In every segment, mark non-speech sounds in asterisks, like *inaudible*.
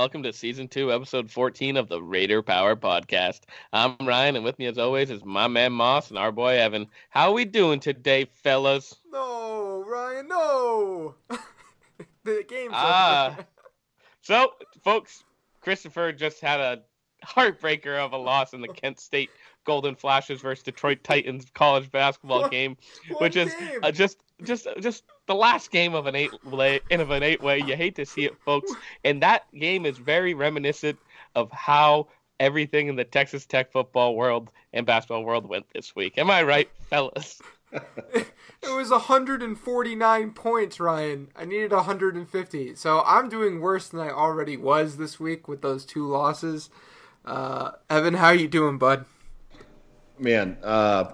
welcome to season two, episode 14 of the Raider Power Podcast. I'm Ryan, and with me, as always, is my man Moss and our boy Evan. How are we doing today, fellas? No, Ryan, no. *laughs* the game's over. *laughs* So, folks, Christopher just had a heartbreaker of a loss in the Kent State Golden Flashes versus Detroit Titans college basketball What? game, One which is uh, just just just the last game of an eight way of an eight way. You hate to see it, folks, and that game is very reminiscent of how everything in the Texas Tech football world and basketball world went this week. Am I right, fellas? *laughs* It was 149 points, Ryan. I needed 150. So I'm doing worse than I already was this week with those two losses. Uh, Evan, how you doing, bud? man, uh,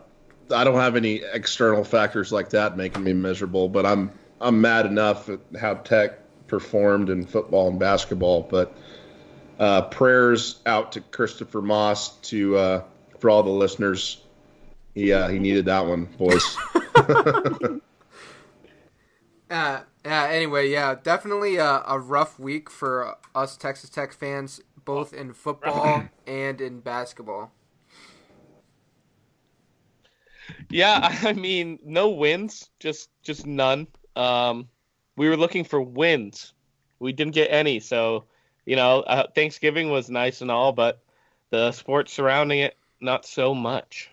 I don't have any external factors like that making me miserable, but I'm I'm mad enough at how Tech performed in football and basketball. But uh, prayers out to Christopher Moss to uh, for all the listeners. He uh, he needed that one, boys. *laughs* Uh, yeah, anyway, yeah, definitely a, a rough week for us Texas Tech fans, both in football and in basketball. Yeah, *laughs* I mean, no wins, just just none. Um, we were looking for wins, we didn't get any. So, you know, uh, Thanksgiving was nice and all, but the sports surrounding it, not so much.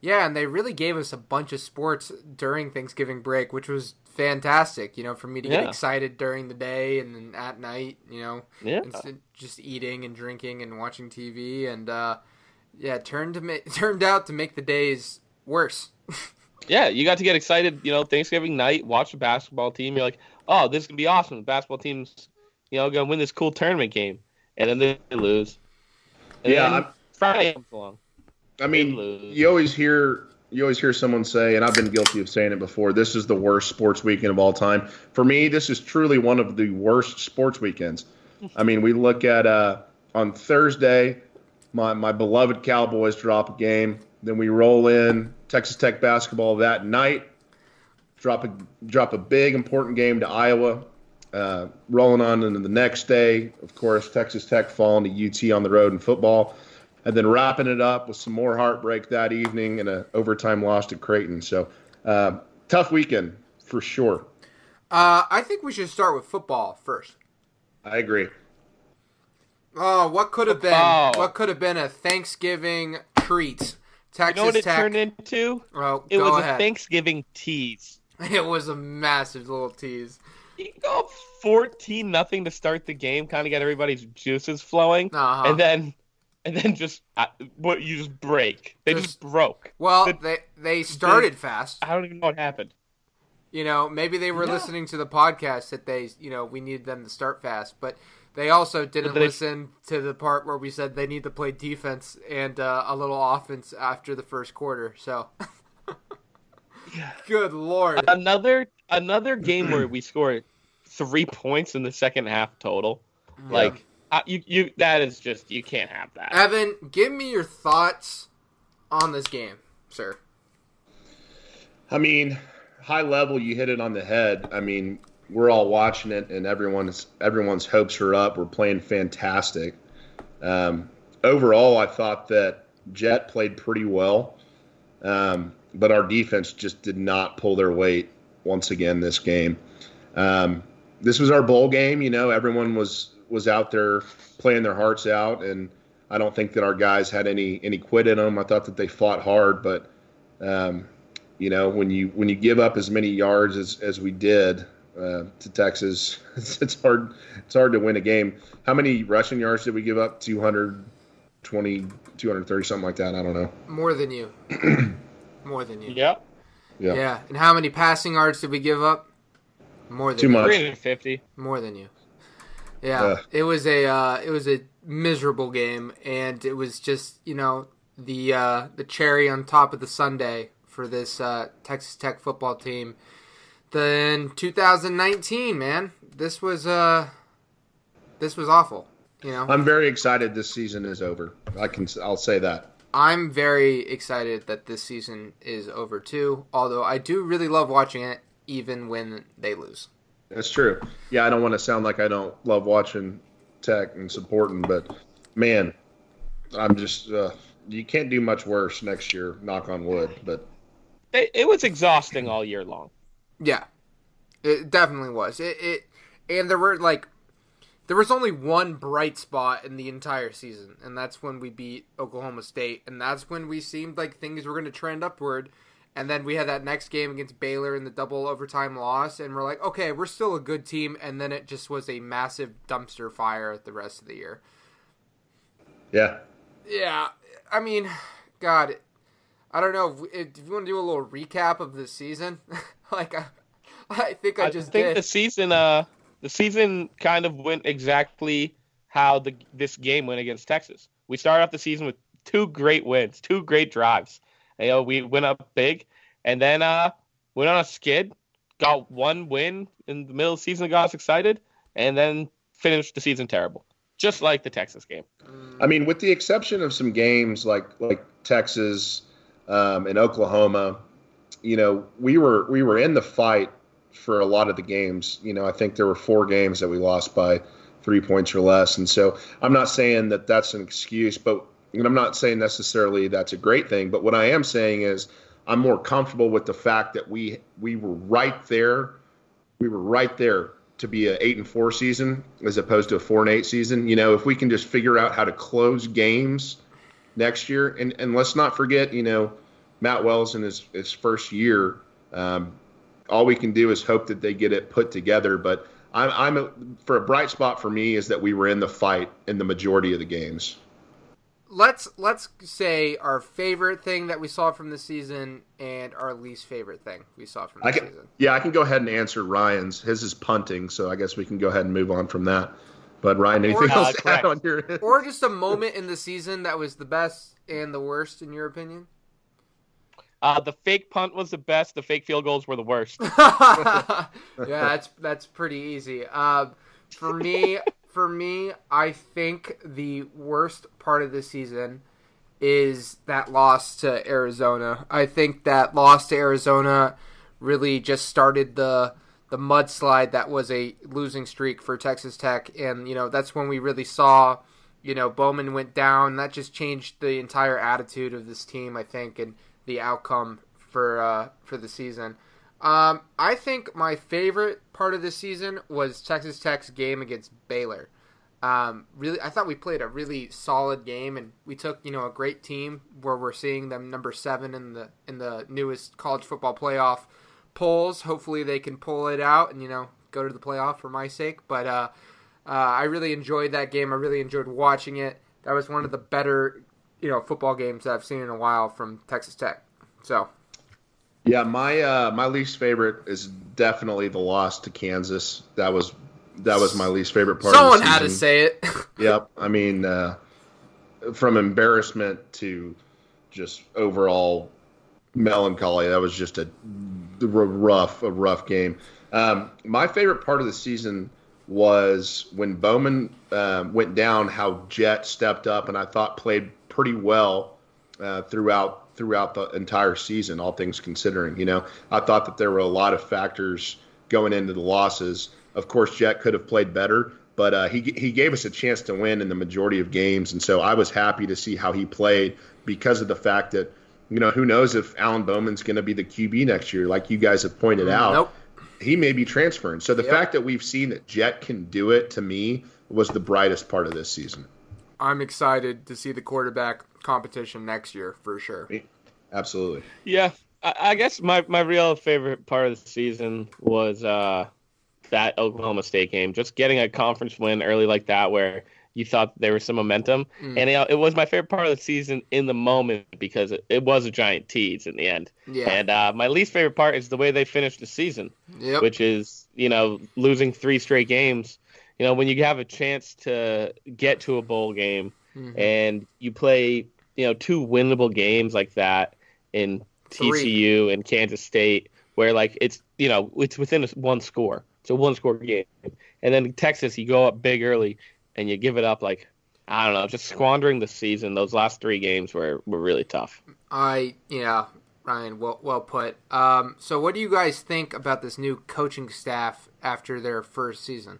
Yeah, and they really gave us a bunch of sports during Thanksgiving break, which was fantastic. You know, for me to get Yeah. excited during the day and then at night. You know, Yeah, just eating and drinking and watching TV, and uh, yeah, turned to ma- *laughs* turned out to make the days worse. *laughs* yeah, you got to get excited. You know, Thanksgiving night, watch the basketball team. You're like, oh, this is gonna be awesome. The basketball team's, you know, gonna win this cool tournament game, and then they lose. And Yeah, Friday comes along. I mean, you always hear you always hear someone say, and I've been guilty of saying it before. This is the worst sports weekend of all time. For me, this is truly one of the worst sports weekends. I mean, we look at uh, on Thursday, my my beloved Cowboys drop a game. Then we roll in Texas Tech basketball that night. Drop a drop a big important game to Iowa. Uh, rolling on into the next day, of course, Texas Tech falling to UT on the road in football and then wrapping it up with some more heartbreak that evening and an overtime loss to Creighton. So uh, tough weekend for sure. Uh, I think we should start with football first. I agree. Oh, what could have been? Football. What could have been a Thanksgiving treat? You know what it Tech. turned into? oh, It was ahead. a Thanksgiving tease. *laughs* It was a massive little tease. You go fourteen nothing to start the game, kind of get everybody's juices flowing, Uh-huh. and then and then just uh, what you just break. They just, Just- broke. Well, The- they they started fast. I don't even know what happened. You know, maybe they were listening to the podcast that they, you know, we needed them to start fast, but they also didn't they- listen to the part where we said they need to play defense and uh, a little offense after the first quarter. So, good lord, Another another game where we scored three points in the second half total. Like uh, you you that is just you can't have that. Evan, give me your thoughts on this game, sir. I mean, high level, you hit it on the head. I mean, we're all watching it, and everyone's everyone's hopes are up. We're playing fantastic. Um, overall, I thought that Jett played pretty well, um, but our defense just did not pull their weight once again this game. Um, this was our bowl game. You know, everyone was was out there playing their hearts out, and I don't think that our guys had any any quit in them. I thought that they fought hard, but um, you know, when you when you give up as many yards as, as we did uh, to Texas, *laughs* it's, it's hard it's hard to win a game. How many rushing yards did we give up? 220, 230, something like that. I don't know. More than you, *clears throat* more than you. Yep. Yeah. Yeah, and how many passing yards did we give up? More than Too you. much. Three hundred fifty. More than you. Yeah, Ugh. it was a uh, it was a miserable game, and it was just you know the uh, the cherry on top of the sundae for this uh, Texas Tech football team. Then 2019, man, this was uh this was awful. You know, I'm very excited this season is over. I can I'll say that. I'm very excited that this season is over too. Although I do really love watching it, even when they lose. That's true. Yeah, I don't want to sound like I don't love watching Tech and supporting, but man, I'm just uh, you can't do much worse next year. Knock on wood, but it, it was exhausting all year long. Yeah, it definitely was. It, it and there were like there was only one bright spot in the entire season, and that's when we beat Oklahoma State, and that's when we seemed like things were going to trend upward. And then we had that next game against Baylor in the double overtime loss, and we're like, okay, we're still a good team. And then it just was a massive dumpster fire the rest of the year. Yeah. Yeah. I mean, God, I don't know if, if you want to do a little recap of the season. *laughs* *laughs* like, I, I think I just I think did. the season, uh, the season kind of went exactly how the this game went against Texas. We started off the season with two great wins, two great drives. You know, we went up big, and then uh, went on a skid, got one win in the middle of the season, got us excited, and then finished the season terrible, just like the Texas game. I mean, with the exception of some games like like Texas um, and Oklahoma, you know, we were we were in the fight for a lot of the games. You know, I think there were four games that we lost by three points or less, and so I'm not saying that that's an excuse, but and I'm not saying necessarily that's a great thing, but what I am saying is I'm more comfortable with the fact that we we were right there. We were right there to be a eight and four season as opposed to a four and eight season. You know, if we can just figure out how to close games next year, and and let's not forget, you know, Matt Wells in his his first year. Um, all we can do is hope that they get it put together. But I'm, I'm a, for a bright spot for me is that we were in the fight in the majority of the games let's let's say our favorite thing that we saw from the season and our least favorite thing we saw from the I can, season. Yeah, I can go ahead and answer Ryan's. His is punting, so I guess we can go ahead and move on from that. But Ryan, anything Or- else Uh, to add on your end? Or just a moment in the season that was the best and the worst in your opinion? Uh, the fake punt was the best. The fake field goals were the worst. *laughs* yeah, that's that's pretty easy. Uh, for me, for me, I think the worst part of the season is that loss to Arizona. I think that loss to Arizona really just started the the mudslide that was a losing streak for Texas Tech, and you know that's when we really saw, you know, Bowman went down. That just changed the entire attitude of this team, I think, and the outcome for uh, for the season. Um, I think my favorite part of this season was Texas Tech's game against Baylor. Um, really, I thought we played a really solid game, and we took you know a great team where we're seeing them number seven in the in the newest college football playoff polls. Hopefully, they can pull it out and you know go to the playoff for my sake. But uh, uh, I really enjoyed that game. I really enjoyed watching it. That was one of the better you know football games that I've seen in a while from Texas Tech. So Yeah, my uh, my least favorite is definitely the loss to Kansas. That was that was my least favorite part. someone of the had to say it. *laughs* Yep. I mean, uh, from embarrassment to just overall melancholy, that was just a rough, a rough game. Um, my favorite part of the season was when Bowman um, went down. How Jett stepped up and I thought played pretty well uh, throughout throughout the entire season. All things considering, you know, I thought that there were a lot of factors going into the losses. Of course, Jett could have played better, but uh, he he gave us a chance to win in the majority of games, and so I was happy to see how he played because of the fact that you know who knows if Alan Bowman's going to be the QB next year, like you guys have pointed out. Nope. He may be transferring. So the Yep. fact that we've seen that Jett can do it to me was the brightest part of this season. I'm excited to see the quarterback competition next year for sure. Absolutely. Yeah, I, I guess my, my real favorite part of the season was uh, that Oklahoma State game. Just getting a conference win early like that, where you thought there was some momentum, Mm. and it, it was my favorite part of the season in the moment because it, it was a giant tease in the end. Yeah. And uh, my least favorite part is the way they finished the season, Yep. which is you know losing three straight games. You know when you have a chance to get to a bowl game Mhm. and you play you know two winnable games like that in Three. TCU and Kansas State, where like it's you know it's within a, one score, it's a one score game, and then Texas you go up big early and you give it up like I don't know, just squandering the season. Those last three games were were really tough. I yeah, Ryan, well well put. Um, so what do you guys think about this new coaching staff after their first season?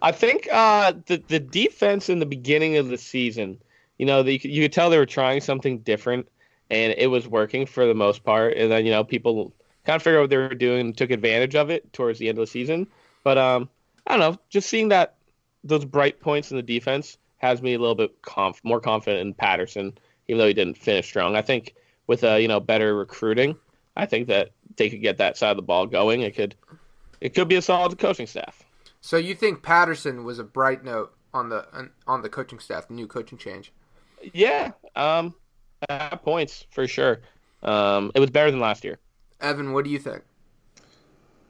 I think uh, the the defense in the beginning of the season, you know, the, you could tell they were trying something different, and it was working for the most part. And then you know people kind of figured out what they were doing and took advantage of it towards the end of the season. But um, I don't know, just seeing that those bright points in the defense has me a little bit conf- more confident in Patterson, even though he didn't finish strong. I think with uh, you know better recruiting, I think that they could get that side of the ball going. It could it could be a solid coaching staff. So you think Patterson was a bright note on the on the coaching staff, the new coaching change? Yeah, um, at points for sure. Um, it was better than last year. Evan, what do you think?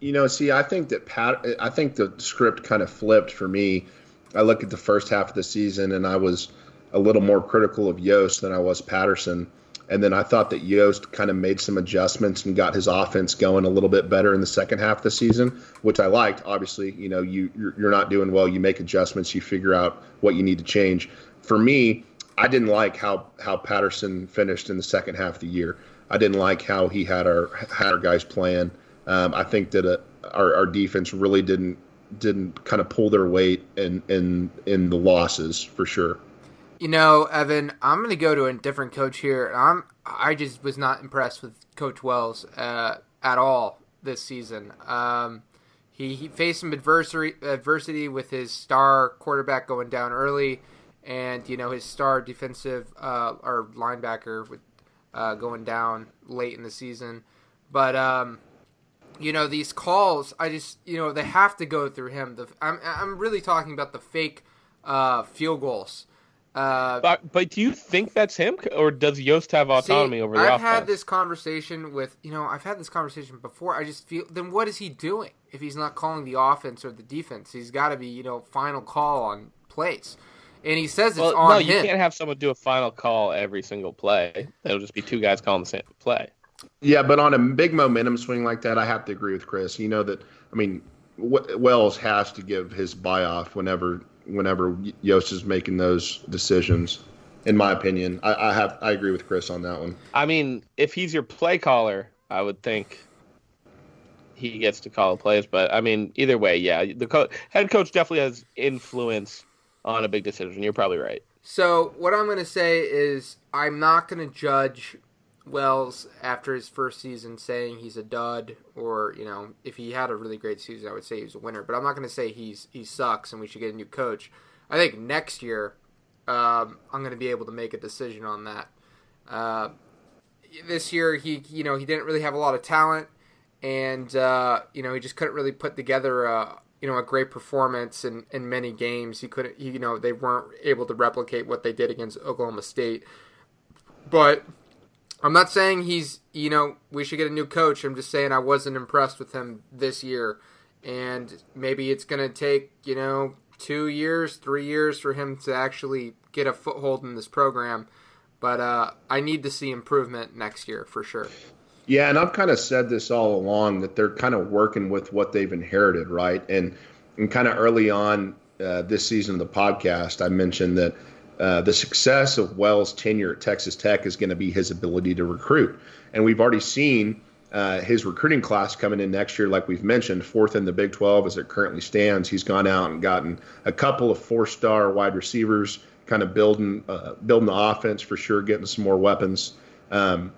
You know, see, I think that Pat, I think the script kind of flipped for me. I look at the first half of the season, and I was a little more critical of Yost than I was Patterson. And then I thought that Yost kind of made some adjustments and got his offense going a little bit better in the second half of the season, which I liked. Obviously, you know, you you're not doing well. You make adjustments. You figure out what you need to change. For me, I didn't like how how Patterson finished in the second half of the year. I didn't like how he had our had our guys playing. Um, I think that uh, our our defense really didn't didn't kind of pull their weight in in in the losses for sure. You know, Evan, I'm going to go to a different coach here. I'm I just was not impressed with Coach Wells uh, at all this season. Um, he, he faced some adversity adversity with his star quarterback going down early, and you know his star defensive uh, or linebacker with uh, going down late in the season. But um, you know these calls, I just you know they have to go through him. The I'm I'm really talking about the fake uh, field goals. Uh, but, but do you think that's him, or does Yost have autonomy see, over the I've offense? had this conversation with you know I've had this conversation before. I just feel then what is he doing if he's not calling the offense or the defense? He's got to be you know final call on plays, and he says it's well, on no, him. you can't have someone do a final call every single play. It'll just be two guys calling the same play. Yeah, but on a big momentum swing like that, I have to agree with Chris. You know that I mean Wells has to give his buy off whenever whenever Yost is making those decisions. In my opinion, I, I, have I agree with Chris on that one. I mean, if he's your play caller, I would think he gets to call the plays. But I mean, either way, yeah, the co- head coach definitely has influence on a big decision. You're probably right. So what I'm going to say is I'm not going to judge Wells after his first season saying he's a dud or you know if he had a really great season I would say he's a winner. But I'm not going to say he's he sucks and we should get a new coach. I think next year um, I'm going to be able to make a decision on that. Uh, this year he you know he didn't really have a lot of talent and uh, you know he just couldn't really put together a you know a great performance in, in many games. He couldn't he, you know they weren't able to replicate what they did against Oklahoma State. But I'm not saying he's, you know, we should get a new coach. I'm just saying I wasn't impressed with him this year. And maybe it's going to take, you know, two years, three years for him to actually get a foothold in this program. But uh, I need to see improvement next year for sure. Yeah, and I've kind of said this all along that they're kind of working with what they've inherited, right? And, and kind of early on uh, this season of the podcast, I mentioned that uh, the success of Wells' tenure at Texas Tech is going to be his ability to recruit. And we've already seen uh, his recruiting class coming in next year, like we've mentioned, fourth in the Big 12 as it currently stands. He's gone out and gotten a couple of four-star wide receivers, kind of building uh, building the offense for sure, getting some more weapons. Um,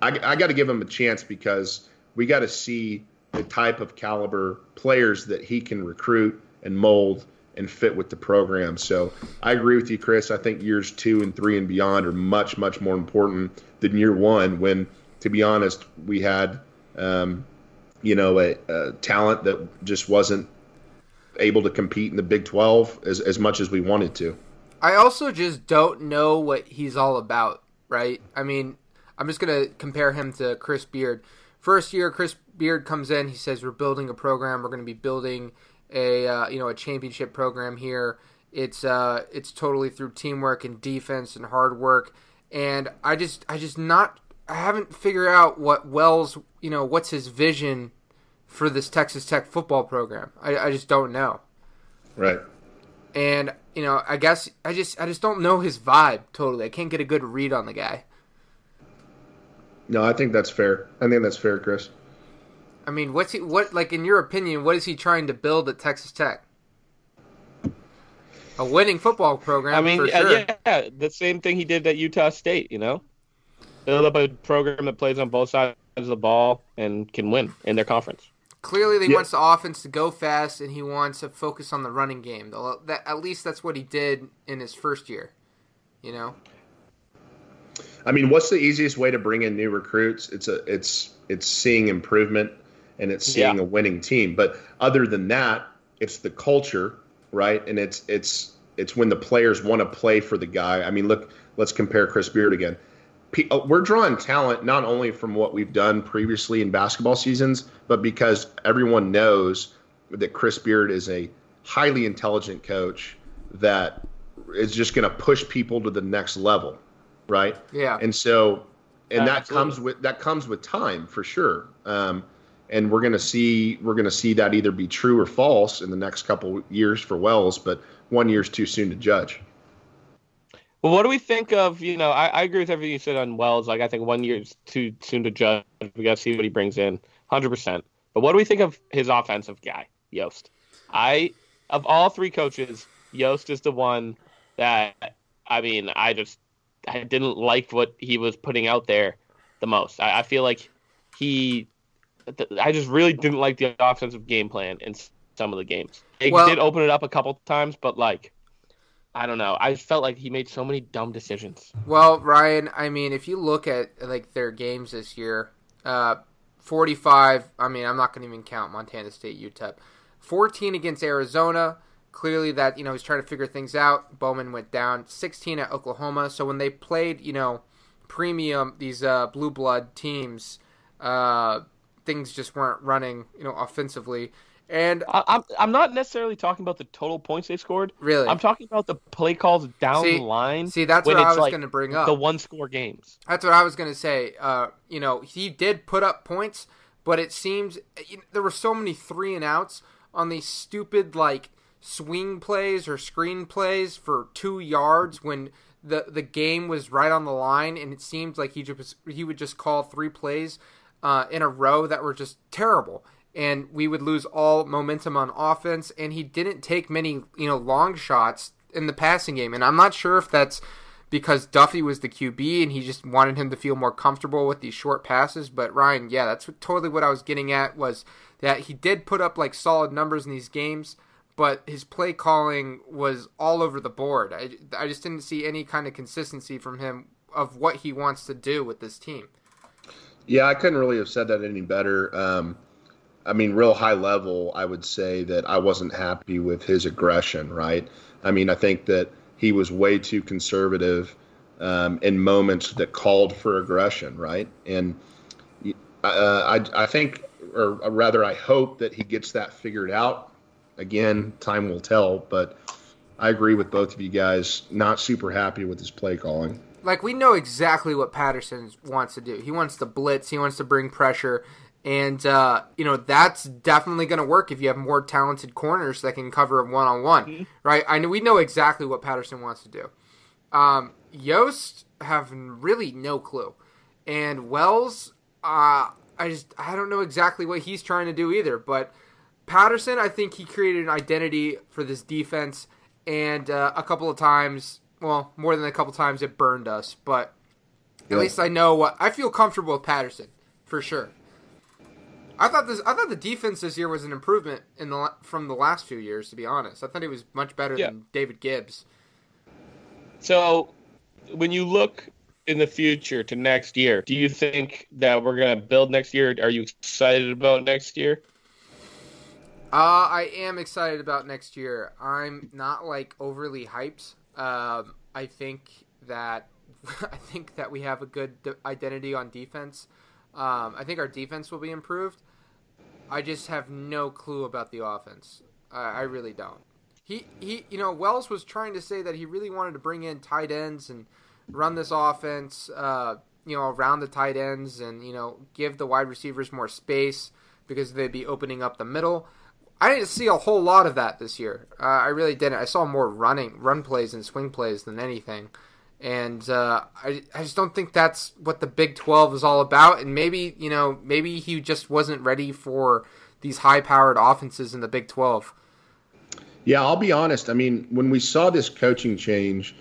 I, I got to give him a chance because we got to see the type of caliber players that he can recruit and mold and fit with the program. So I agree with you, Chris. I think years two and three and beyond are much, much more important than year one. When, to be honest, we had, um, you know, a, a, talent that just wasn't able to compete in the Big Twelve as as much as we wanted to. I also just don't know what he's all about. Right? I mean, I'm just gonna compare him to Chris Beard. First year, Chris Beard comes in. He says, "We're building a program. We're going to be building." A uh, you know a championship program here. It's uh, it's totally through teamwork and defense and hard work. And I just I just not I haven't figured out what Wells you know what's his vision for this Texas Tech football program. I, I just don't know. Right. And you know I guess I just I just don't know his vibe totally. I can't get a good read on the guy. No, I think that's fair. I think that's fair, Chris. I mean, what's he what like in your opinion? What is he trying to build at Texas Tech? a winning football program. I mean, for uh, sure. yeah, the same thing he did at Utah State. You know, build up a program that plays on both sides of the ball and can win in their conference. Clearly, he Yeah. wants the offense to go fast, and he wants to focus on the running game. That, at least that's what he did in his first year. You know, I mean, what's the easiest way to bring in new recruits? It's a it's it's seeing improvement and it's seeing Yeah. a winning team. But other than that, it's the culture, right? And it's it's it's when the players want to play for the guy. I mean, look, let's compare Chris Beard again. Uh, We're drawing talent not only from what we've done previously in basketball seasons, but because everyone knows that Chris Beard is a highly intelligent coach that is just going to push people to the next level, right? yeah. and so and that Absolutely. comes with that comes with time for sure um, and we're going to see we're going to see that either be true or false in the next couple years for wells but one year's too soon to judge Well, what do we think of? You know, I, I agree with everything you said on Wells. Like, I think one year is too soon to judge. We got to see what he brings in, hundred percent. But what do we think of his offensive guy, Yost? I, of all three coaches, Yost is the one that I mean, I just I didn't like what he was putting out there the most. I, I feel like he, I just really didn't like the offensive game plan in some of the games. It Well- did open it up a couple times, but like. I don't know. I felt like he made so many dumb decisions. Well, Ryan, I mean, if you look at like their games this year, uh, forty-five. I mean, I'm not going to even count Montana State, UTEP. Fourteen against Arizona. Clearly, that you know he's trying to figure things out. Bowman went down. Sixteen at Oklahoma. So when they played, you know, premium these uh, blue blood teams, uh, things just weren't running, you know, offensively. And I, I'm I'm not necessarily talking about the total points they scored. really, I'm talking about the play calls down See- the line. see, that's what I was like going to bring up. the one score games. That's what I was gonna say. Uh, you know, he did put up points, but it seems you know, there were so many three and outs on these stupid like swing plays or screen plays for two yards when the the game was right on the line, and it seemed like he just he would just call three plays uh, in a row that were just terrible. And we would lose all momentum on offense, and he didn't take many, you know, long shots in the passing game. And I'm not sure if that's because Duffey was the QB and he just wanted him to feel more comfortable with these short passes. But Ryan, yeah, that's totally what I was getting at was that he did put up like solid numbers in these games, but his play calling was all over the board. I, I just didn't see any kind of consistency from him of what he wants to do with this team. Yeah i couldn't really have said that any better um, i mean real high level i would say that i wasn't happy with his aggression right i mean i think that he was way too conservative um, in moments that called for aggression right and uh, I, I think, or rather, I hope that he gets that figured out. Again, time will tell, but I agree with both of you guys. Not super happy with his play calling. Like we know exactly what Patterson wants to do. He wants to blitz. He wants to bring pressure, and uh, you know that's definitely going to work if you have more talented corners that can cover one on one. Right? I know we know exactly what Patterson wants to do. Um, Yost have really no clue, and Wells, uh, I just I don't know exactly what he's trying to do either. But Patterson, I think he created an identity for this defense, and uh, a couple of times, well, more than a couple times, it burned us. But at Yeah. least I know what I feel comfortable with Patterson for sure. I thought this. I thought the defense this year was an improvement in the from the last few years. To be honest, I thought he was much better Yeah. than David Gibbs. So, when you look in the future to next year, do you think that we're gonna build next year? Are you excited about next year? Uh, I am excited about next year. I'm not like overly hyped. Um, I think that *laughs* I think that we have a good de- identity on defense. Um, I think our defense will be improved. I just have no clue about the offense. I, I really don't. He he, you know, Wells was trying to say that he really wanted to bring in tight ends and run this offense, uh, you know, around the tight ends and you know give the wide receivers more space because they'd be opening up the middle. I didn't see a whole lot of that this year. Uh, I really didn't. I saw more running, run plays and swing plays than anything. And uh, I, I just don't think that's what the Big 12 is all about. And maybe, you know, maybe he just wasn't ready for these high powered offenses in the Big 12. Yeah, I'll be honest. I mean, when we saw this coaching change,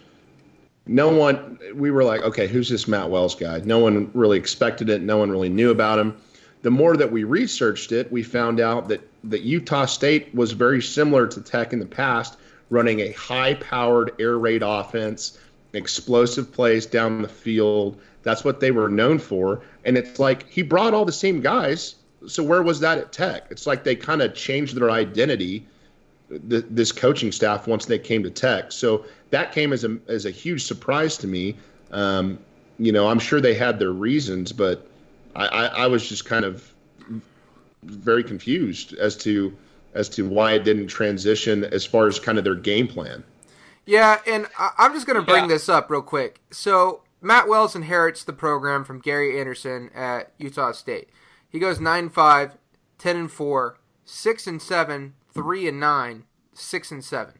no one, we were like, okay, who's this Matt Wells guy? No one really expected it. No one really knew about him. The more that we researched it, we found out that, that Utah State was very similar to Tech in the past, running a high powered air raid offense, explosive plays down the field. That's what they were known for. And it's like he brought all the same guys. So where was that at Tech? It's like they kind of changed their identity the, this coaching staff once they came to Tech. So that came as a as a huge surprise to me. Um, you know, I'm sure they had their reasons, but I, I, I, was just kind of very confused as to as to why it didn't transition as far as kind of their game plan. Yeah, and I'm just going to bring yeah. this up real quick. So Matt Wells inherits the program from Gary Anderson at Utah State. He goes 9 5, 10 and 4, 6 and 7, three and nine, six and seven.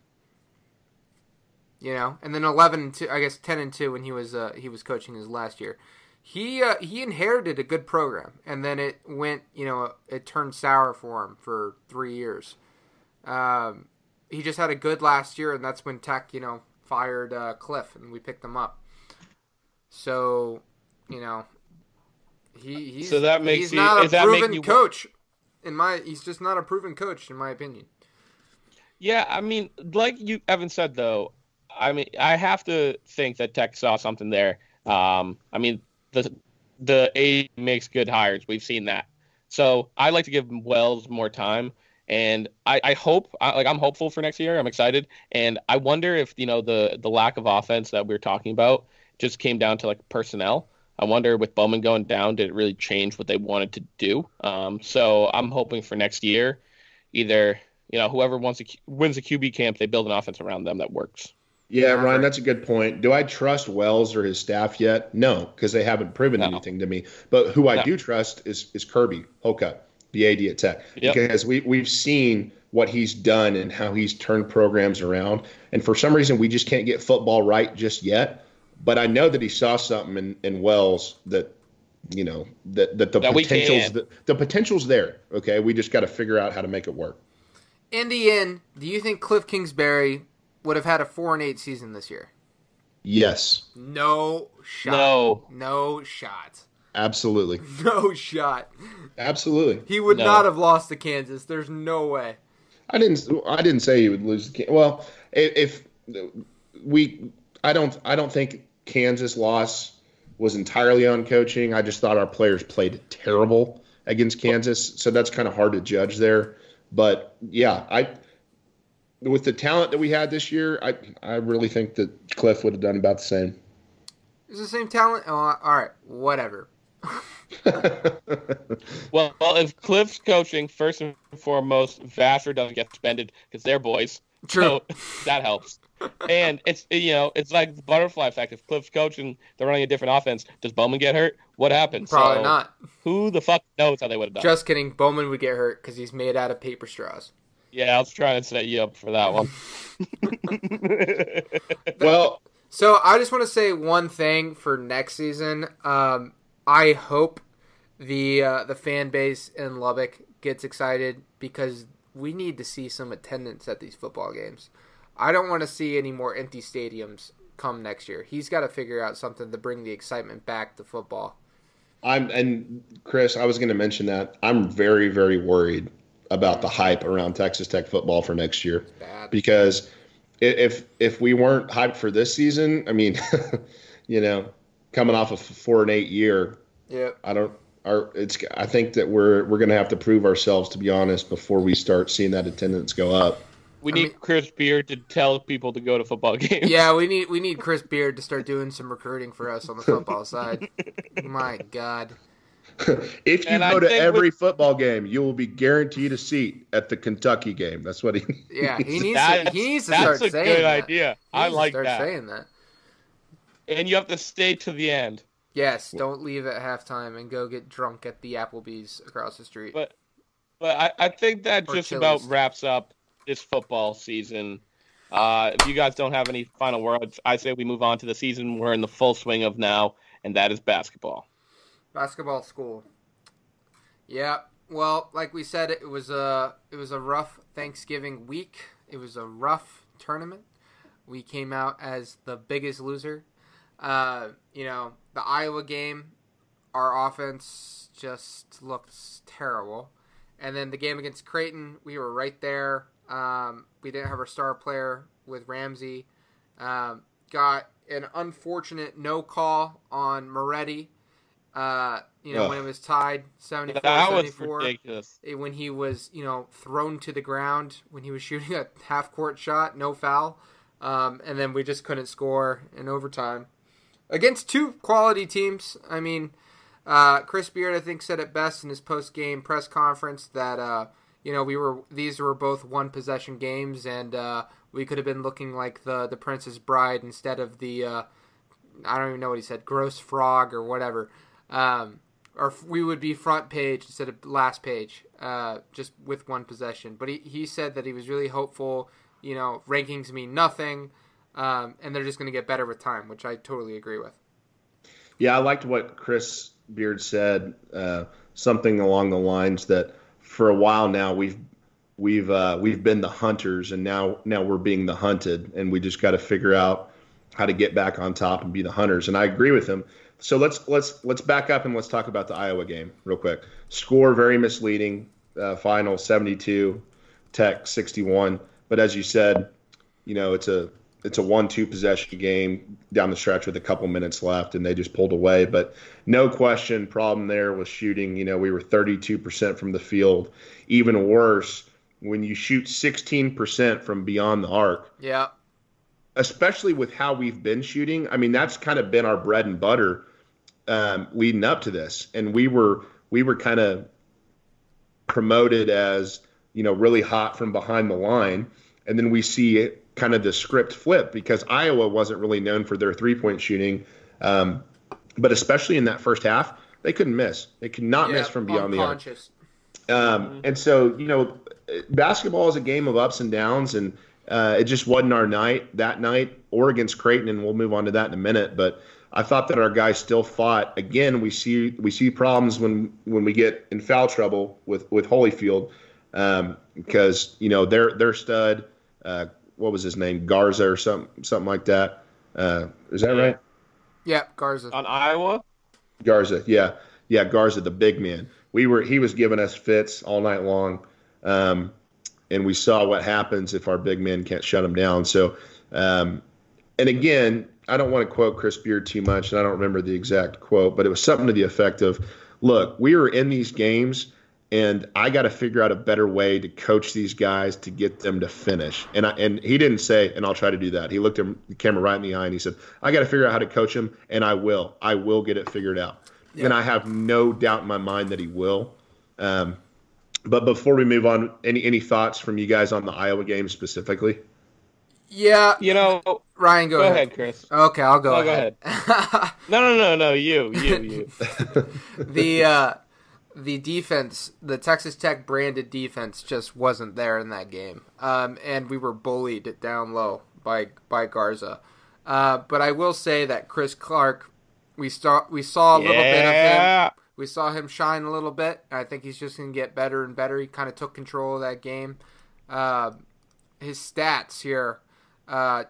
You know, and then eleven and two. I guess ten and two when he was uh, he was coaching his last year. He uh, he inherited a good program, and then it went. You know, it turned sour for him for three years. Um, he just had a good last year, and that's when Tech, you know, fired uh, Cliff, and we picked him up. So, you know, he he's, so that makes he's you, not a proven you... coach in my he's just not a proven coach in my opinion. Yeah, I mean, like you Evan said though, I mean, I have to think that Tech saw something there. Um, I mean, the the A makes good hires. We've seen that. So I like to give Wells more time, and I, I hope, I, like, I'm hopeful for next year. I'm excited, and I wonder if you know the the lack of offense that we are talking about just came down to like personnel. I wonder with Bowman going down, did it really change what they wanted to do? Um, so I'm hoping for next year, either you know whoever wants to, wins the QB camp, they build an offense around them that works. Yeah, Ryan, that's a good point. Do I trust Wells or his staff yet? No, because they haven't proven no. anything to me. But who I no. do trust is is Kirby Hocutt, the AD at Tech, yep. because we we've seen what he's done and how he's turned programs around. And for some reason, we just can't get football right just yet. But I know that he saw something in, in Wells that you know that that the that potential's the, the potential's there. Okay, we just got to figure out how to make it work. In the end, do you think Cliff Kingsbury would have had a four and eight season this year? Yes. No shot. No. No shot. Absolutely. *laughs* No shot. Absolutely. He would no. not have lost to Kansas. There's no way. I didn't. I didn't say he would lose. Well, if, if we, I don't. I don't think Kansas loss was entirely on coaching. I just thought our players played terrible against Kansas, so that's kind of hard to judge there. But yeah, I with the talent that we had this year, I I really think that Cliff would have done about the same. Is the same talent? Oh, all right, whatever. *laughs* well, well, if Cliff's coaching, first and foremost, Vassar doesn't get suspended because they're boys. True. So that helps and it's you know it's like the butterfly effect. If Cliff's coaching, they're running a different offense. Does Bowman get hurt? What happens? Probably so, not. Who the fuck knows how they would have done? Just kidding. Bowman would get hurt because he's made out of paper straws. Yeah, I was trying to set you up for that one. *laughs* well, so I just want to say one thing for next season. Um, I hope the uh, the fan base in Lubbock gets excited because we need to see some attendance at these football games. I don't want to see any more empty stadiums come next year. He's got to figure out something to bring the excitement back to football. I'm and Chris, I was going to mention that I'm very very worried about the hype around Texas Tech football for next year because if if we weren't hyped for this season, I mean, *laughs* you know, coming off a four and eight year, yeah, I don't. Our, it's. I think that we're we're going to have to prove ourselves, to be honest, before we start seeing that attendance go up. We need I mean, Chris Beard to tell people to go to football *laughs* games. Yeah, we need we need Chris Beard to start doing some recruiting for us on the football side. *laughs* My God. *laughs* if you and go I to every with, football game, you will be guaranteed a seat at the Kentucky game. That's what he. Needs. *laughs* Yeah, he needs. to, he needs to start saying that. That's a good idea. I like start that. Saying that. And you have to stay to the end. Yes, don't leave at halftime and go get drunk at the Applebee's across the street. But, but I, I think that or just Chili's. about wraps up this football season. Uh, if you guys don't have any final words, I say we move on to the season we're in the full swing of now, and that is basketball. Basketball school. Yeah. Well, like we said, it was a it was a rough Thanksgiving week. It was a rough tournament. We came out as the biggest loser. Uh, you know, the Iowa game, our offense just looks terrible. And then the game against Creighton, we were right there. Um, we didn't have our star player with Ramsey. Um, got an unfortunate no call on Moretti. Uh, you know, Ugh. when it was tied 74 That was 74 ridiculous. eh, when he was, you know, thrown to the ground when he was shooting a half court shot, no foul. Um, and then we just couldn't score in overtime against two quality teams. I mean, uh, Chris Beard, I think, said it best in his post game press conference that, uh, you know, we were these were both one possession games, and uh, we could have been looking like the the Princess Bride instead of the uh, I don't even know what he said, gross frog or whatever. Um, or we would be front page instead of last page, uh, just with one possession. But he, he said that he was really hopeful. You know, rankings mean nothing, um, and they're just going to get better with time, which I totally agree with. Yeah, I liked what Chris Beard said. Uh, something along the lines that for a while now we've we've uh, we've been the hunters, and now now we're being the hunted, and we just got to figure out how to get back on top and be the hunters. And I agree with him. So let's let's let's back up and let's talk about the Iowa game real quick. Score very misleading. Uh, final 72, Tech 61. But as you said, you know it's a it's a one-two possession game down the stretch with a couple minutes left, and they just pulled away. But no question, problem there was shooting. You know, we were 32% from the field. Even worse, when you shoot 16% from beyond the arc, Yeah, especially with how we've been shooting. I mean, that's kind of been our bread and butter um, leading up to this, and we were we were kind of promoted as you know really hot from behind the line, and then we see kind of the script flip because Iowa wasn't really known for their three point shooting, um, but especially in that first half, they couldn't miss. They could not yeah miss from beyond the arc. Um, and so, you know, basketball is a game of ups and downs, and uh, it just wasn't our night that night or against Creighton, and we'll move on to that in a minute. But I thought that our guys still fought. Again, we see we see problems when when we get in foul trouble with with Holyfield um, because you know their their stud, uh, what was his name, Garza or something something like that. Uh, is that right? Yeah, Garza. On Iowa, Garza, yeah, yeah, Garza, the big man. We were he was giving us fits all night long, um, and we saw what happens if our big men can't shut them down. So, um, and again, I don't want to quote Chris Beard too much, and I don't remember the exact quote, but it was something to the effect of, "Look, we were in these games." And I got to figure out a better way to coach these guys to get them to finish. And I, and he didn't say, and I'll try to do that. He looked him the camera right in the eye and he said, I got to figure out how to coach them, and I will. I will get it figured out and I have no doubt in my mind that he will. Um, but before we move on, any any thoughts from you guys on the Iowa game specifically? yeah, you know. Ryan, go, Go ahead. ahead, Chris. Okay, I'll go No, go ahead. *laughs* No, no, no, no. You, you, you. *laughs* *laughs* the uh, the defense, the Texas Tech branded defense, just wasn't there in that game, um, and we were bullied down low by by Garza. Uh, but I will say that Chris Clarke, we saw we saw a little bit of him. We saw him shine a little bit. I think he's just going to get better and better. He kind of took control of that game. Uh, his stats here uh,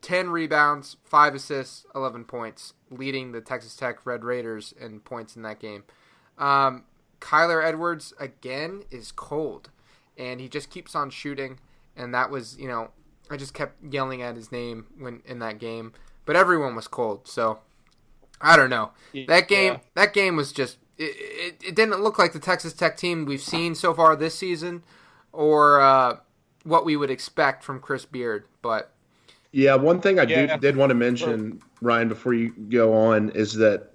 10 rebounds, 5 assists, 11 points, leading the Texas Tech Red Raiders in points in that game. Um, Kyler Edwards, again, is cold, and he just keeps on shooting. And that was, you know, I just kept yelling at his name when in that game. But everyone was cold, so I don't know. That game, Yeah. that game was just. It, it, it didn't look like the Texas Tech team we've seen so far this season, or uh, what we would expect from Chris Beard. But Yeah, one thing I Yeah. do, did want to mention, Ryan, before you go on, is that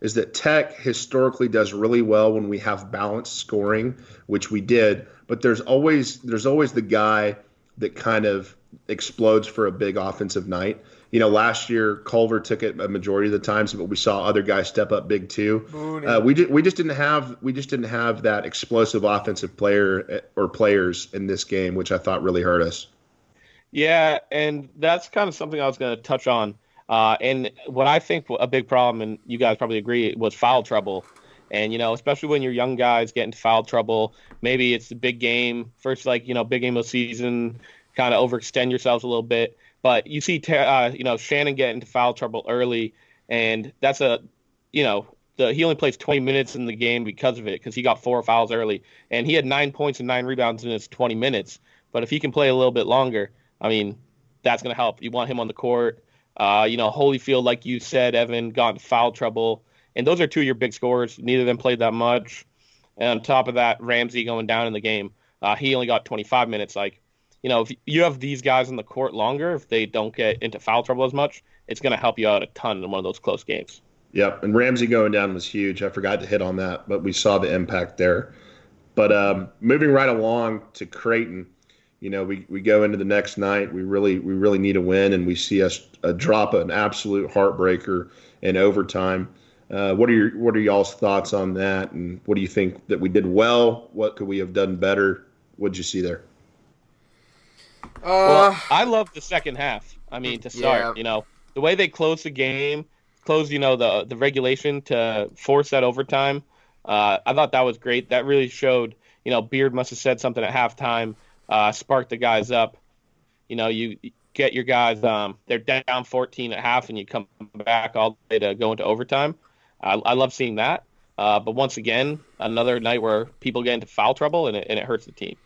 is that Tech historically does really well when we have balanced scoring, which we did. But there's always there's always the guy that kind of explodes for a big offensive night. You know, last year Culver took it a majority of the times, but we saw other guys step up big too. Uh, we just we just didn't have we just didn't have that explosive offensive player eh, or players in this game, which I thought really hurt us. Yeah, and that's kind of something I was going to touch on. Uh, and what I think a big problem, and you guys probably agree, was foul trouble. And you know, especially when you're young guys get into foul trouble, maybe it's the big game, first like you know big game of season, kind of overextend yourselves a little bit. But you see, uh, you know, Shannon get into foul trouble early, and that's a, you know, the he only plays 20 minutes in the game because of it because he got four fouls early, and he had nine points and nine rebounds in his 20 minutes. But if he can play a little bit longer, I mean, that's going to help. You want him on the court. Uh, you know, Holyfield, like you said, Evan got in foul trouble, and those are two of your big scorers. Neither of them played that much. And on top of that, Ramsey going down in the game, uh, he only got 25 minutes. Like, you know, if you have these guys in the court longer, if they don't get into foul trouble as much, it's going to help you out a ton in one of those close games. Yep, and Ramsey going down was huge. I forgot to hit on that, but we saw the impact there. But um, moving right along to Creighton, you know, we, we go into the next night. We really we really need a win, and we see us drop an absolute heartbreaker in overtime. Uh, what are your what are y'all's thoughts on that, and what do you think that we did well? What could we have done better? What did you see there? Uh, well, I love the second half. I mean, to start, yeah. you know, the way they closed the game, closed, you know, the the regulation to force that overtime. Uh, I thought that was great. That really showed, you know, Beard must have said something at halftime, uh, sparked the guys up. You know, you get your guys, um, they're down 14 at half, and you come back all the way to go into overtime. I, I love seeing that. Uh, but once again, another night where people get into foul trouble and it, and it hurts the team.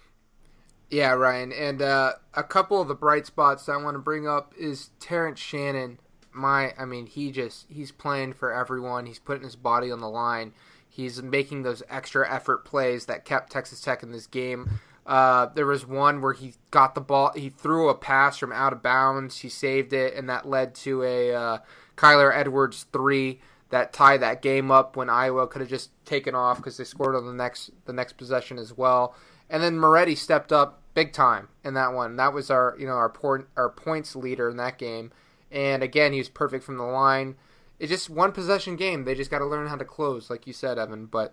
Yeah, Ryan. And uh, a couple of the bright spots I want to bring up is Terrence Shannon. My, I mean, he just he's playing for everyone. He's putting his body on the line. He's making those extra effort plays that kept Texas Tech in this game. Uh, there was one where he got the ball, he threw a pass from out of bounds, he saved it, and that led to a uh, Kyler Edwards three that tied that game up when Iowa could have just taken off because they scored on the next the next possession as well. And then Moretti stepped up big time in that one. That was our you know our point our points leader in that game. And again, he was perfect from the line. It's just one possession game. They just got to learn how to close, like you said, Evan. But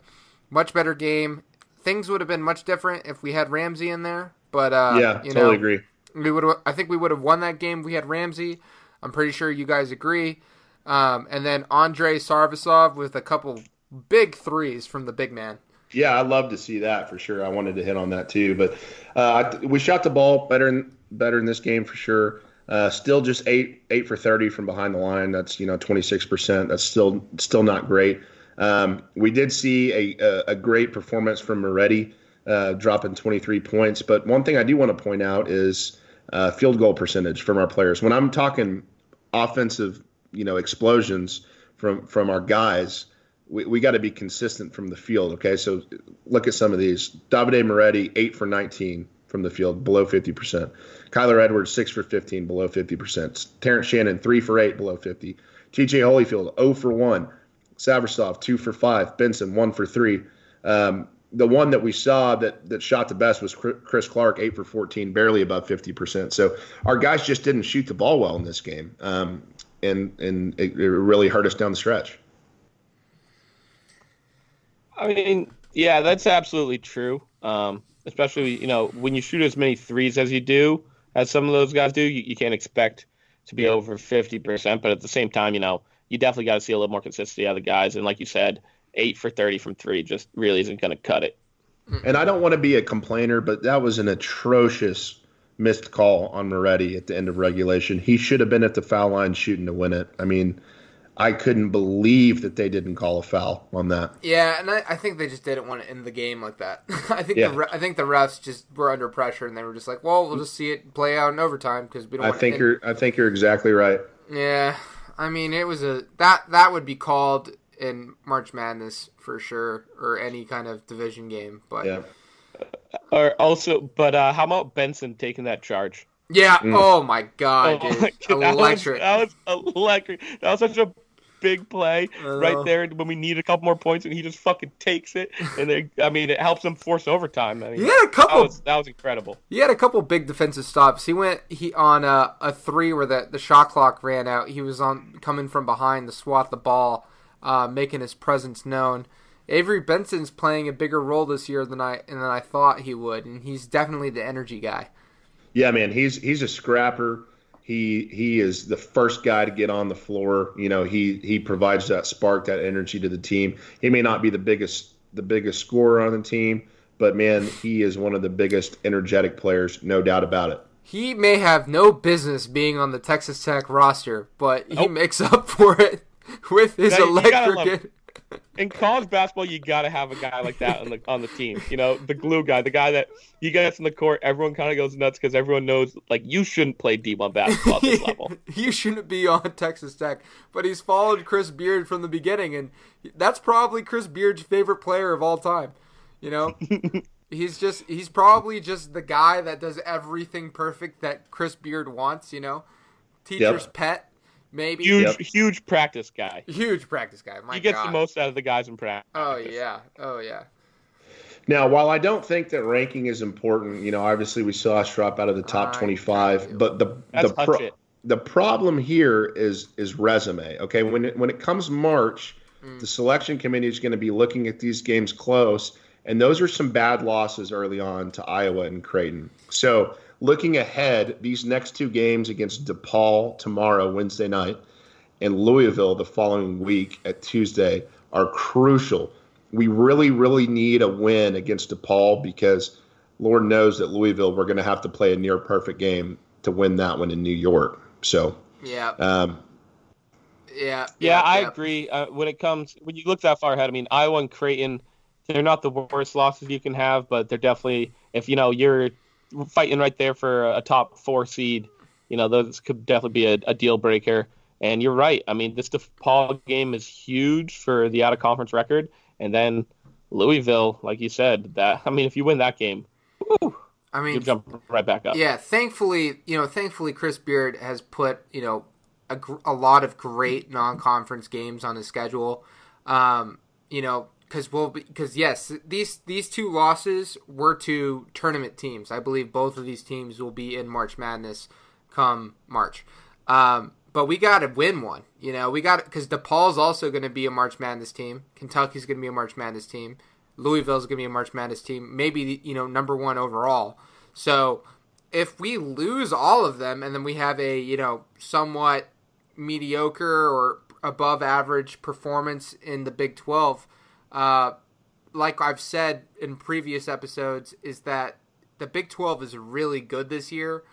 much better game. Things would have been much different if we had Ramsey in there. But uh, yeah, you totally know, agree. We would. I think we would have won that game if we had Ramsey. I'm pretty sure you guys agree. Um, and then Andrei Savrasov with a couple big threes from the big man. Yeah, I'd love to see that for sure. I wanted to hit on that too, but uh, we shot the ball better in, better in this game for sure. Uh, still just eight eight for thirty from behind the line. That's you know twenty six percent. That's still still not great. Um, we did see a, a, a, great performance from Moretti, uh, dropping twenty three points. But one thing I do want to point out is uh, field goal percentage from our players. When I'm talking offensive you know explosions from from our guys. We, we got to be consistent from the field. Okay, so look at some of these. Davide Moretti, eight for 19 from the field, below 50%. Kyler Edwards, six for 15, below 50%. Terrence Shannon, three for eight, below 50. TJ Holyfield, 0 for 1. Savrasov, two for five. Benson, one for three. Um, the one that we saw that that shot the best was Chris Clarke, eight for 14, barely above 50%. So our guys just didn't shoot the ball well in this game. Um, and and it, it really hurt us down the stretch. I mean, yeah, that's absolutely true. Um, especially you know when you shoot as many threes as you do, as some of those guys do, you, you can't expect to be over fifty percent. But at the same time, you know, you definitely got to see a little more consistency out of the guys. And like you said, eight for thirty from three just really isn't going to cut it. And I don't want to be a complainer, but that was an atrocious missed call on Moretti at the end of regulation. He should have been at the foul line shooting to win it. I mean, I couldn't believe that they didn't call a foul on that. Yeah, and I, I think they just didn't want to end the game like that. *laughs* I think yeah. the I think the refs just were under pressure and they were just like, "Well, we'll just see it play out in overtime because we don't." I think you're I think you're exactly right. Yeah, I mean, it was a that that would be called in March Madness for sure or any kind of division game, but. Yeah. Or also, but uh, how about Benson taking that charge? Yeah. Mm. Oh my god, oh, dude. electric. That was, that was, electric. That was such a big play right there when we need a couple more points, and he just fucking takes it. And they, I mean, it helps them force overtime. I mean, he had a couple. That was, that was incredible. He had a couple big defensive stops. He went he on a, a three where the the shot clock ran out. He was on coming from behind to swat the ball, uh, making his presence known. Avery Benson's playing a bigger role this year than I than I thought he would, and he's definitely the energy guy. Yeah, man, he's he's a scrapper. He he is the first guy to get on the floor. You know, he he provides that spark, that energy to the team. He may not be the biggest the biggest scorer on the team, but man, he is one of the biggest energetic players, no doubt about it. he may have no business being on the Texas Tech roster, but he Nope. makes up for it *laughs* with his Now, you gotta electric. In college basketball, you gotta have a guy like that on the on the team. You know, the glue guy, the guy that he gets in the court, everyone kind of goes nuts because everyone knows like you shouldn't play D one basketball at this *laughs* level. you shouldn't be on Texas Tech, but he's followed Chris Beard from the beginning, and that's probably Chris Beard's favorite player of all time. You know, *laughs* he's just he's probably just the guy that does everything perfect that Chris Beard wants. You know, teacher's Yep. pet, maybe Huge, Yep. huge practice guy. huge practice guy. My he gets God. the most out of the guys in practice. Oh yeah, oh yeah. Now, while I don't think that ranking is important, you know, obviously we saw us drop out of the top I- 25, but the That's the pro- the problem here is is resume. Okay, when it, when it comes March, mm. the selection committee is going to be looking at these games close, and those are some bad losses early on to Iowa and Creighton. So, looking ahead, these next two games against DePaul tomorrow, Wednesday night, and Louisville the following week at Tuesday are crucial. We really, really need a win against DePaul because Lord knows that Louisville, we're going to have to play a near perfect game to win that one in New York. So, Yeah, um, yeah, Yeah, I yeah. agree. Uh, when it comes, when you look that far ahead, I mean, Iowa and Creighton, they're not the worst losses you can have, but they're definitely, if you know, you're fighting right there for a top four seed, you know, those could definitely be a, a deal breaker. And you're right. I mean, this DePaul game is huge for the out of conference record. And then Louisville, like you said, that, I mean, if you win that game, woo, I mean, you jump right back up. Yeah, thankfully, you know, thankfully Chris Beard has put, you know, a, a lot of great non-conference games on his schedule. Um, you know, cuz we'll because yes, these these two losses were to tournament teams. I believe both of these teams will be in March Madness come March. Um, but we got to win one. You know, we got because DePaul's also going to be a March Madness team. Kentucky's going to be a March Madness team. Louisville's going to be a March Madness team. Maybe you know number one overall. So if we lose all of them and then we have a you know somewhat mediocre or above average performance in the Big Twelve, uh, like I've said in previous episodes, is that the Big Twelve is really good this year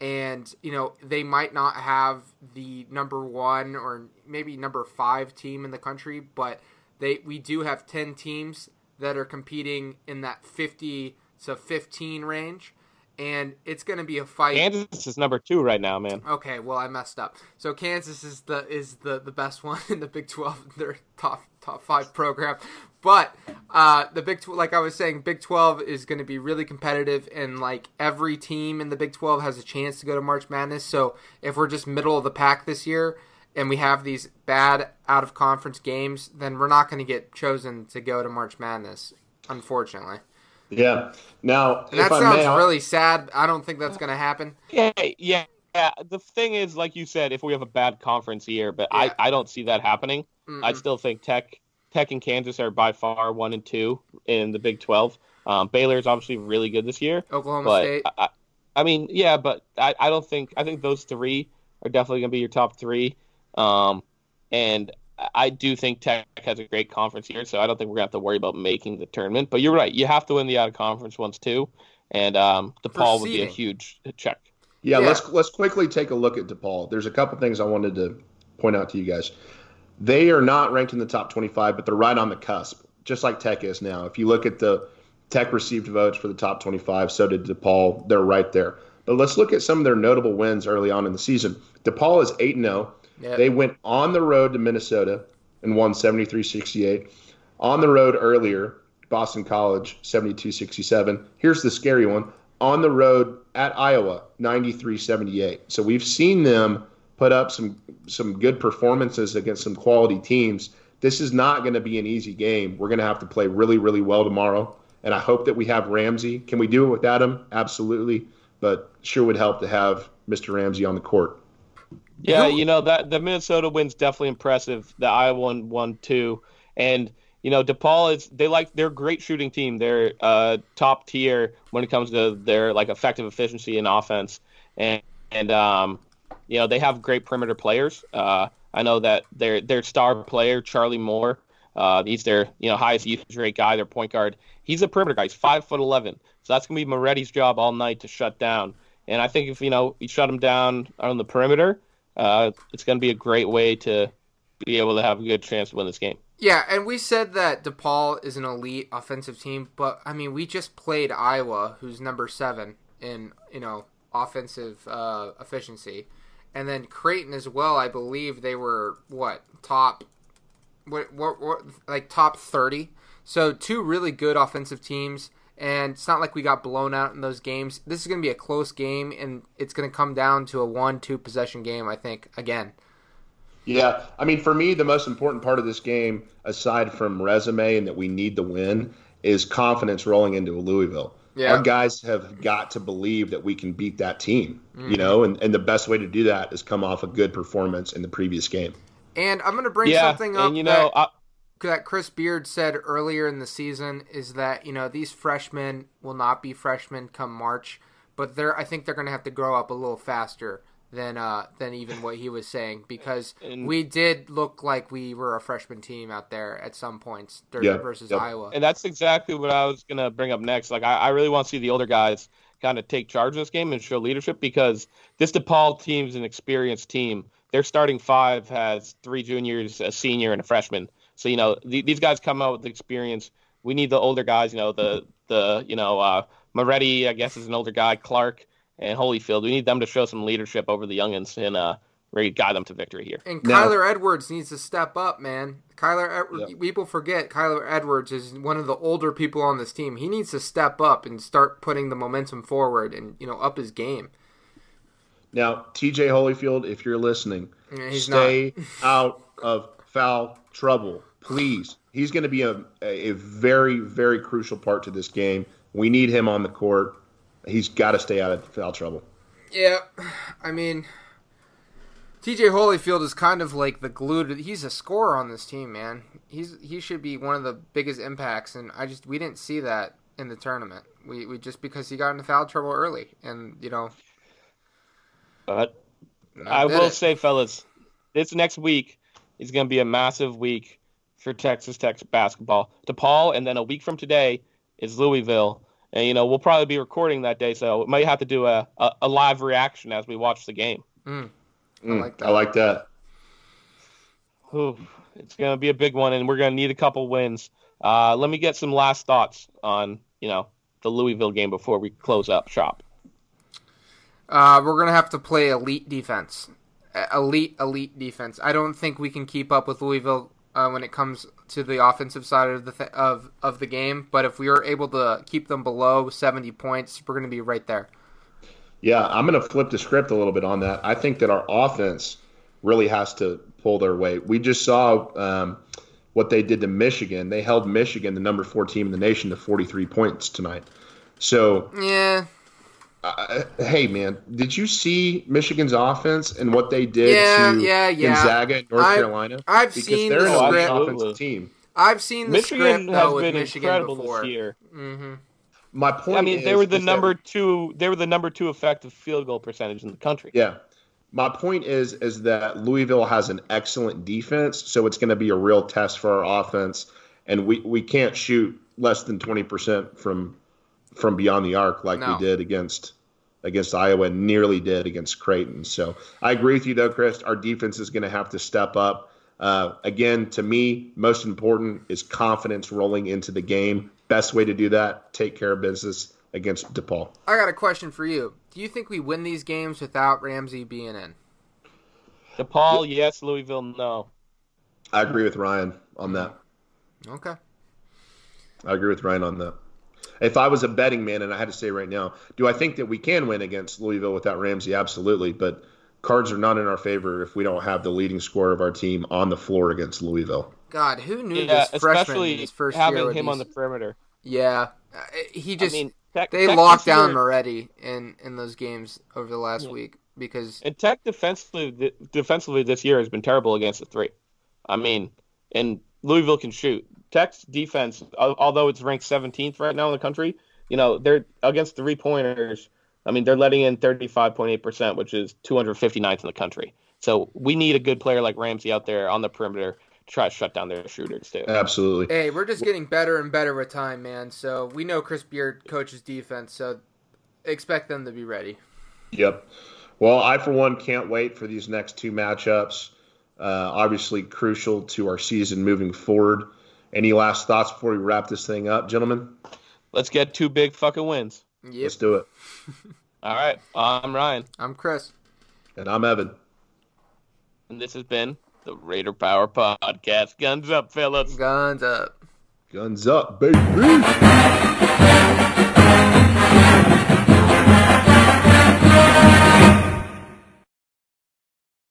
and you know they might not have the number one or maybe number five team in the country, but they we do have ten teams that are competing in that fifty to fifteen range, and it's going to be a fight. Kansas is number two right now, man. Okay, well I messed up. So Kansas is the is the, the best *laughs* one in the Big Twelve, their top top five program. But uh, the Big Twelve, like I was saying, Big Twelve is going to be really competitive, and like every team in the Big Twelve has a chance to go to March Madness. So if we're just middle of the pack this year, and we have these bad out of conference games, then we're not going to get chosen to go to March Madness, unfortunately. Yeah. Now, And that if I sounds may, I'll- really sad. I don't think that's going to happen. Yeah, yeah, yeah. The thing is, like you said, if we have a bad conference year, but Yeah. I, I don't see that happening. Mm-mm. I still think Tech, Tech and Kansas are by far one and two in the Big Twelve. Um, Baylor is obviously really good this year, Oklahoma but State. I, I, I mean, yeah, but I, I don't think I think those three are definitely going to be your top three. Um, and I do think Tech has a great conference here, so I don't think we're going to have to worry about making the tournament. But you're right, you have to win the out of conference ones too, and um, DePaul would be a huge check. Yeah, Yeah. let's let's quickly take a look at DePaul. There's a couple things I wanted to point out to you guys. They are not ranked in the top 25, but they're right on the cusp, just like Tech is now. If you look at the Tech received votes for the top 25, so did DePaul. They're right there. But let's look at some of their notable wins early on in the season. DePaul is 8 0. Yep. They went on the road to Minnesota and won 73 68. On the road earlier, Boston College 72 67. Here's the scary one on the road at Iowa 93 78. So we've seen them put up some some good performances against some quality teams. This is not going to be an easy game. We're going to have to play really really well tomorrow. And I hope that we have Ramsey. Can we do it without him? Absolutely. But sure would help to have Mr. Ramsey on the court. Yeah, you know that the Minnesota win's definitely impressive. The Iowa one won too, and you know DePaul is they like they're a great shooting team. They're uh, top tier when it comes to their like effective efficiency in offense, and and um, you know they have great perimeter players. Uh, I know that their their star player Charlie Moore, uh, he's their you know highest usage rate guy, their point guard. He's a perimeter guy. He's five foot eleven, so that's gonna be Moretti's job all night to shut down. And I think if you know you shut them down on the perimeter, uh, it's going to be a great way to be able to have a good chance to win this game. Yeah, and we said that DePaul is an elite offensive team, but I mean, we just played Iowa, who's number seven in you know offensive uh, efficiency, and then Creighton as well. I believe they were what top, what, what, what like top thirty. So two really good offensive teams, and it's not like we got blown out in those games. This is going to be a close game, and it's going to come down to a one-two possession game. I think again. Yeah, I mean, for me, the most important part of this game, aside from resume and that we need the win, is confidence rolling into Louisville. Yeah. Our guys have got to believe that we can beat that team, mm-hmm. you know, and, and the best way to do that is come off a good performance in the previous game. And I'm going to bring yeah, something up and, you know, that, I, that Chris Beard said earlier in the season is that, you know, these freshmen will not be freshmen come March, but they're I think they're going to have to grow up a little faster than uh than even what he was saying because and, we did look like we were a freshman team out there at some points yeah, versus yep. Iowa. And that's exactly what I was gonna bring up next. Like I, I really want to see the older guys kind of take charge of this game and show leadership because this DePaul team is an experienced team. Their starting five has three juniors, a senior, and a freshman. So you know th- these guys come out with experience. We need the older guys. You know the the you know uh, Moretti, I guess, is an older guy. Clarke and Holyfield. We need them to show some leadership over the youngins and uh, really guide them to victory here. And Kyler Edwards needs to step up, man. Kyler, yep. people forget Kyler Edwards is one of the older people on this team. He needs to step up and start putting the momentum forward and you know up his game. Now, TJ Holyfield, if you're listening, yeah, stay *laughs* out of foul trouble, please. He's going to be a, a very, very crucial part to this game. We need him on the court he's got to stay out of foul trouble. Yeah, I mean, T.J. Holyfield is kind of like the glue. To, he's a scorer on this team, man. He's he should be one of the biggest impacts, and I just we didn't see that in the tournament. We we just because he got into foul trouble early, and you know. But I will it. say, fellas, this next week is going to be a massive week for Texas Tech basketball. DePaul, and then a week from today is Louisville and you know we'll probably be recording that day, so we might have to do a, a, a live reaction as we watch the game. Mm. I mm, like that. I like that. Ooh, it's gonna be a big one, and we're gonna need a couple wins. Uh, let me get some last thoughts on you know the Louisville game before we close up shop. Uh, we're gonna have to play elite defense, elite elite defense. I don't think we can keep up with Louisville uh, when it comes to the offensive side of the th- of of the game. But if we are able to keep them below 70 points, we're going to be right there. Yeah, I'm going to flip the script a little bit on that. I think that our offense really has to pull their weight. We just saw um, what they did to Michigan. They held Michigan, the number four team in the nation, to 43 points tonight. So yeah, uh, hey man, did you see Michigan's offense and what they did yeah, to yeah, yeah. Gonzaga in North I've, Carolina? I've because seen they're the an offensive team. I've seen the Michigan script though, has been Michigan incredible before. this year. Mm-hmm. My point. I mean, is, they were the number that, two. They were the number two effective field goal percentage in the country. Yeah. My point is is that Louisville has an excellent defense, so it's going to be a real test for our offense, and we, we can't shoot less than twenty percent from from beyond the arc like no. we did against against Iowa and nearly did against Creighton. So I agree with you, though, Chris. Our defense is going to have to step up. Uh, again, to me, most important is confidence rolling into the game. Best way to do that, take care of business against DePaul. I got a question for you. Do you think we win these games without Ramsey being in? DePaul, yes. Louisville, no. I agree with Ryan on that. Okay. I agree with Ryan on that if I was a betting man and I had to say right now, do I think that we can win against Louisville without Ramsey? Absolutely, but cards are not in our favor if we don't have the leading scorer of our team on the floor against Louisville. God, who knew yeah, this freshman his first having year him on the perimeter? Yeah, uh, he just I mean, tech, they tech locked down year, Moretti in in those games over the last yeah. week because and Tech defensively defensively this year has been terrible against the three. I mean, and Louisville can shoot. Tech's defense, although it's ranked 17th right now in the country, you know, they're against three pointers. I mean, they're letting in 35.8%, which is 259th in the country. So we need a good player like Ramsey out there on the perimeter to try to shut down their shooters too. Absolutely. Hey, we're just getting better and better with time, man. So we know Chris Beard coaches defense, so expect them to be ready. Yep. Well, I for one can't wait for these next two matchups. Uh, obviously, crucial to our season moving forward. Any last thoughts before we wrap this thing up, gentlemen? Let's get two big fucking wins. Yep. Let's do it. *laughs* All right. I'm Ryan, I'm Chris. And I'm Evan. and this has been the Raider Power Podcast. Guns up, fellas. Guns up. Guns up, baby.